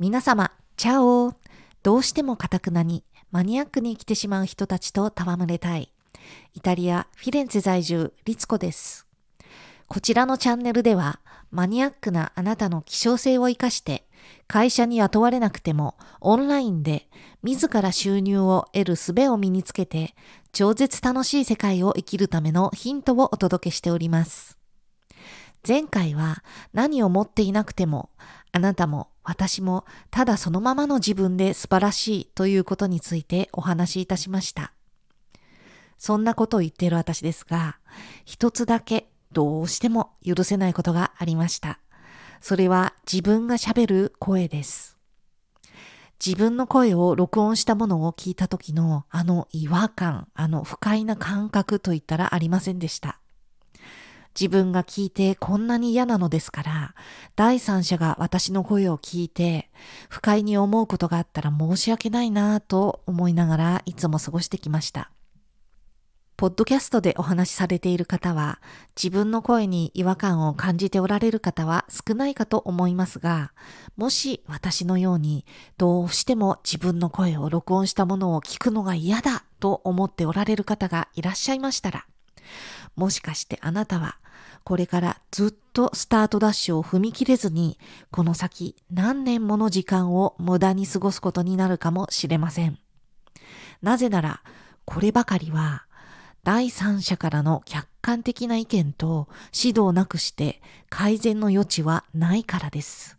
皆様、チャオどうしてもカタクナにマニアックに生きてしまう人たちと戯れたい。イタリア・フィレンツェ在住、リツコです。こちらのチャンネルでは、マニアックなあなたの希少性を活かして、会社に雇われなくても、オンラインで自ら収入を得る術を身につけて、超絶楽しい世界を生きるためのヒントをお届けしております。前回は何を持っていなくても、あなたも私もただそのままの自分で素晴らしいということについてお話しいたしました。そんなことを言っている私ですが、一つだけどうしても許せないことがありました。それは自分が喋る声です。自分の声を録音したものを聞いた時のあの違和感、あの不快な感覚といったらありませんでした。自分が聞いてこんなに嫌なのですから、第三者が私の声を聞いて、不快に思うことがあったら申し訳ないなぁと思いながらいつも過ごしてきました。ポッドキャストでお話しされている方は、自分の声に違和感を感じておられる方は少ないかと思いますが、もし私のようにどうしても自分の声を録音したものを聞くのが嫌だと思っておられる方がいらっしゃいましたら、もしかしてあなたはこれからずっとスタートダッシュを踏み切れずに、この先何年もの時間を無駄に過ごすことになるかもしれません。なぜなら、こればかりは、第三者からの客観的な意見と指導なくして改善の余地はないからです。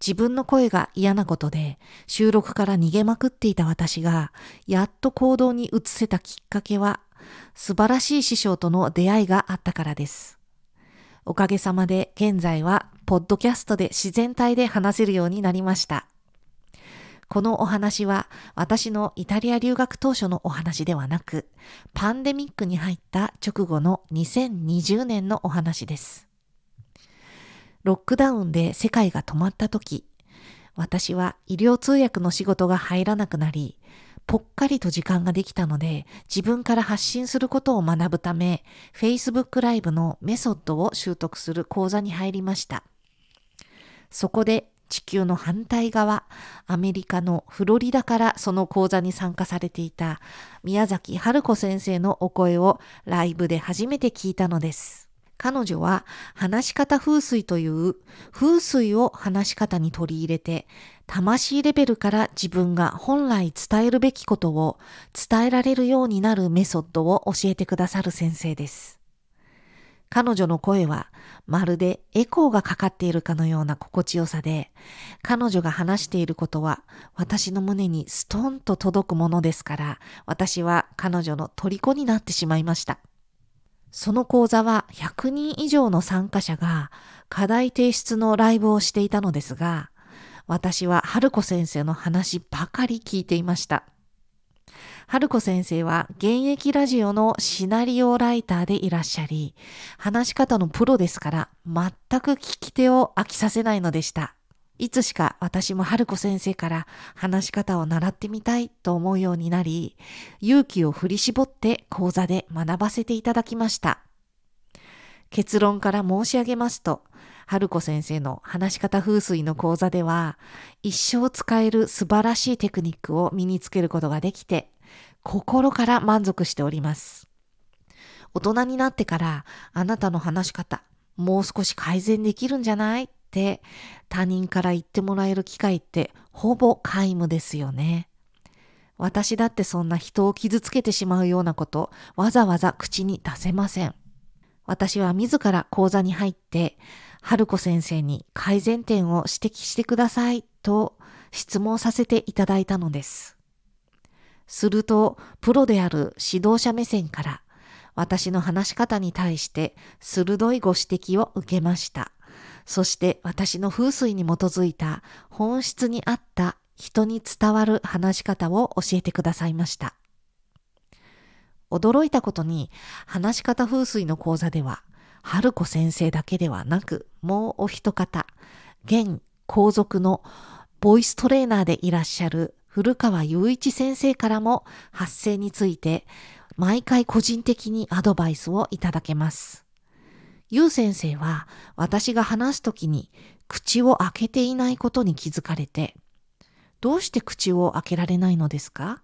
自分の声が嫌なことで収録から逃げまくっていた私がやっと行動に移せたきっかけは素晴らしい師匠との出会いがあったからです。おかげさまで現在はポッドキャストで自然体で話せるようになりました。このお話は私のイタリア留学当初のお話ではなく、パンデミックに入った直後の2020年のお話です。ロックダウンで世界が止まった時、私は医療通訳の仕事が入らなくなり、ぽっかりと時間ができたので、自分から発信することを学ぶため、Facebook ライブのメソッドを習得する講座に入りました。そこで地球の反対側、アメリカのフロリダからその講座に参加されていた宮崎春子先生のお声をライブで初めて聞いたのです。彼女は話し方風水という風水を話し方に取り入れて魂レベルから自分が本来伝えるべきことを伝えられるようになるメソッドを教えてくださる先生です。彼女の声はまるでエコーがかかっているかのような心地よさで、彼女が話していることは私の胸にストンと届くものですから、私は彼女の虜になってしまいました。その講座は100人以上の参加者が課題提出のライブをしていたのですが、私は春子先生の話ばかり聞いていました。春子先生は現役ラジオのシナリオライターでいらっしゃり、話し方のプロですから全く聞き手を飽きさせないのでした。いつしか私も春子先生から話し方を習ってみたいと思うようになり、勇気を振り絞って講座で学ばせていただきました。結論から申し上げますと、春子先生の話し方風水の講座では、一生使える素晴らしいテクニックを身につけることができて、心から満足しております。大人になってからあなたの話し方、もう少し改善できるんじゃない？て他人から言ってもらえる機会ってほぼ皆無ですよね。私だってそんな人を傷つけてしまうようなことわざわざ口に出せません。私は自ら講座に入って春子先生に改善点を指摘してくださいと質問させていただいたのです。すると、プロである指導者目線から私の話し方に対して鋭いご指摘を受けました。そして私の風水に基づいた本質に合った人に伝わる話し方を教えてくださいました。驚いたことに話し方風水の講座では春子先生だけではなく、もうお一方、現皇族のボイストレーナーでいらっしゃる古川雄一先生からも発声について毎回個人的にアドバイスをいただけます。ゆう先生は私が話すときに口を開けていないことに気づかれて、どうして口を開けられないのですか？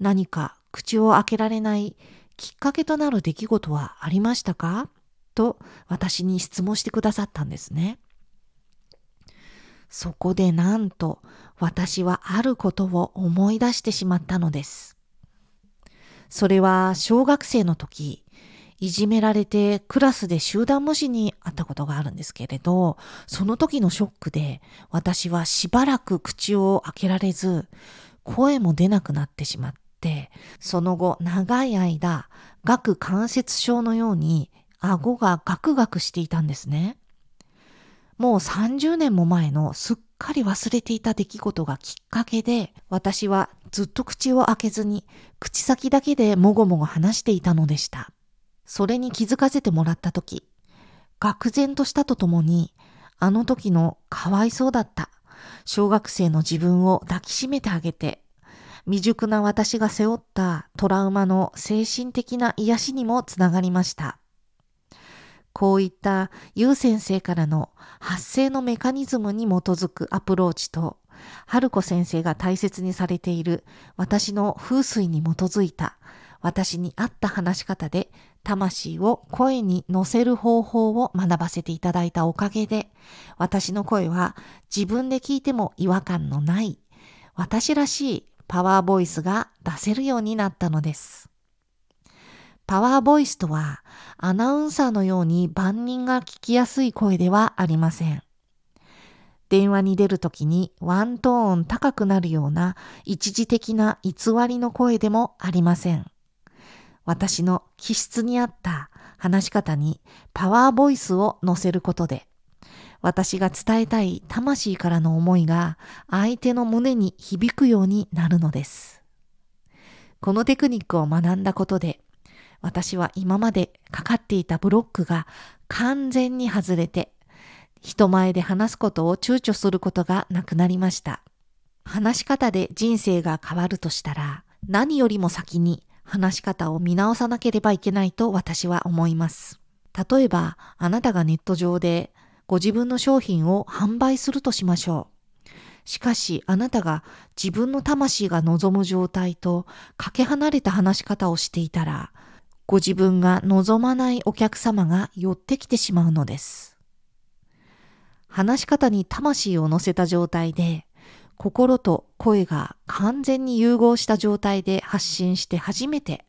何か口を開けられないきっかけとなる出来事はありましたか？と私に質問してくださったんですね。そこでなんと私はあることを思い出してしまったのです。それは小学生の時、いじめられてクラスで集団無視にあったことがあるんですけれど、その時のショックで私はしばらく口を開けられず、声も出なくなってしまって、その後長い間、顎関節症のように顎がガクガクしていたんですね。もう30年も前のすっかり忘れていた出来事がきっかけで、私はずっと口を開けずに、口先だけでもごもご話していたのでした。それに気づかせてもらった時、愕然としたとともに、あの時のかわいそうだった、小学生の自分を抱きしめてあげて、未熟な私が背負ったトラウマの精神的な癒しにもつながりました。こういったユウ先生からの発生のメカニズムに基づくアプローチと、春子先生が大切にされている私の風水に基づいた私に合った話し方で魂を声に乗せる方法を学ばせていただいたおかげで、私の声は自分で聞いても違和感のない私らしいパワーボイスが出せるようになったのです。パワーボイスとは、アナウンサーのように万人が聞きやすい声ではありません。電話に出るときにワントーン高くなるような一時的な偽りの声でもありません。私の気質に合った話し方にパワーボイスを乗せることで、私が伝えたい魂からの思いが相手の胸に響くようになるのです。このテクニックを学んだことで、私は今までかかっていたブロックが完全に外れて、人前で話すことを躊躇することがなくなりました。話し方で人生が変わるとしたら、何よりも先に話し方を見直さなければいけないと私は思います。例えば、あなたがネット上でご自分の商品を販売するとしましょう。しかし、あなたが自分の魂が望む状態とかけ離れた話し方をしていたら、ご自分が望まないお客様が寄ってきてしまうのです。話し方に魂を乗せた状態で、心と声が完全に融合した状態で発信して初めて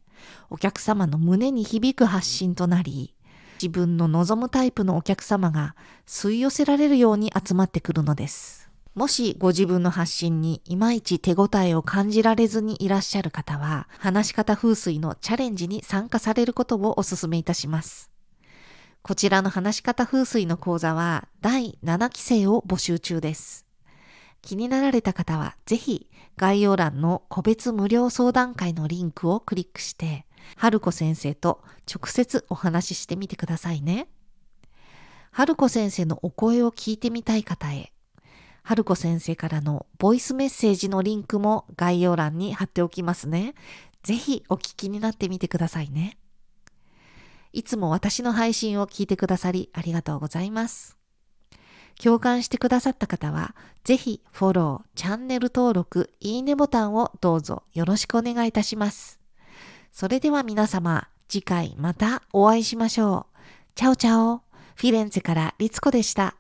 お客様の胸に響く発信となり、自分の望むタイプのお客様が吸い寄せられるように集まってくるのです。もしご自分の発信にいまいち手応えを感じられずにいらっしゃる方は、話し方風水のチャレンジに参加されることをお勧めいたします。こちらの話し方風水の講座は第7期生を募集中です。気になられた方はぜひ概要欄の個別無料相談会のリンクをクリックして、春子先生と直接お話ししてみてくださいね。春子先生のお声を聞いてみたい方へ、春子先生からのボイスメッセージのリンクも概要欄に貼っておきますね。ぜひお聞きになってみてくださいね。いつも私の配信を聞いてくださりありがとうございます。共感してくださった方は、ぜひフォロー、チャンネル登録、いいねボタンをどうぞよろしくお願いいたします。それでは皆様、次回またお会いしましょう。チャオチャオ。フィレンツェからリツコでした。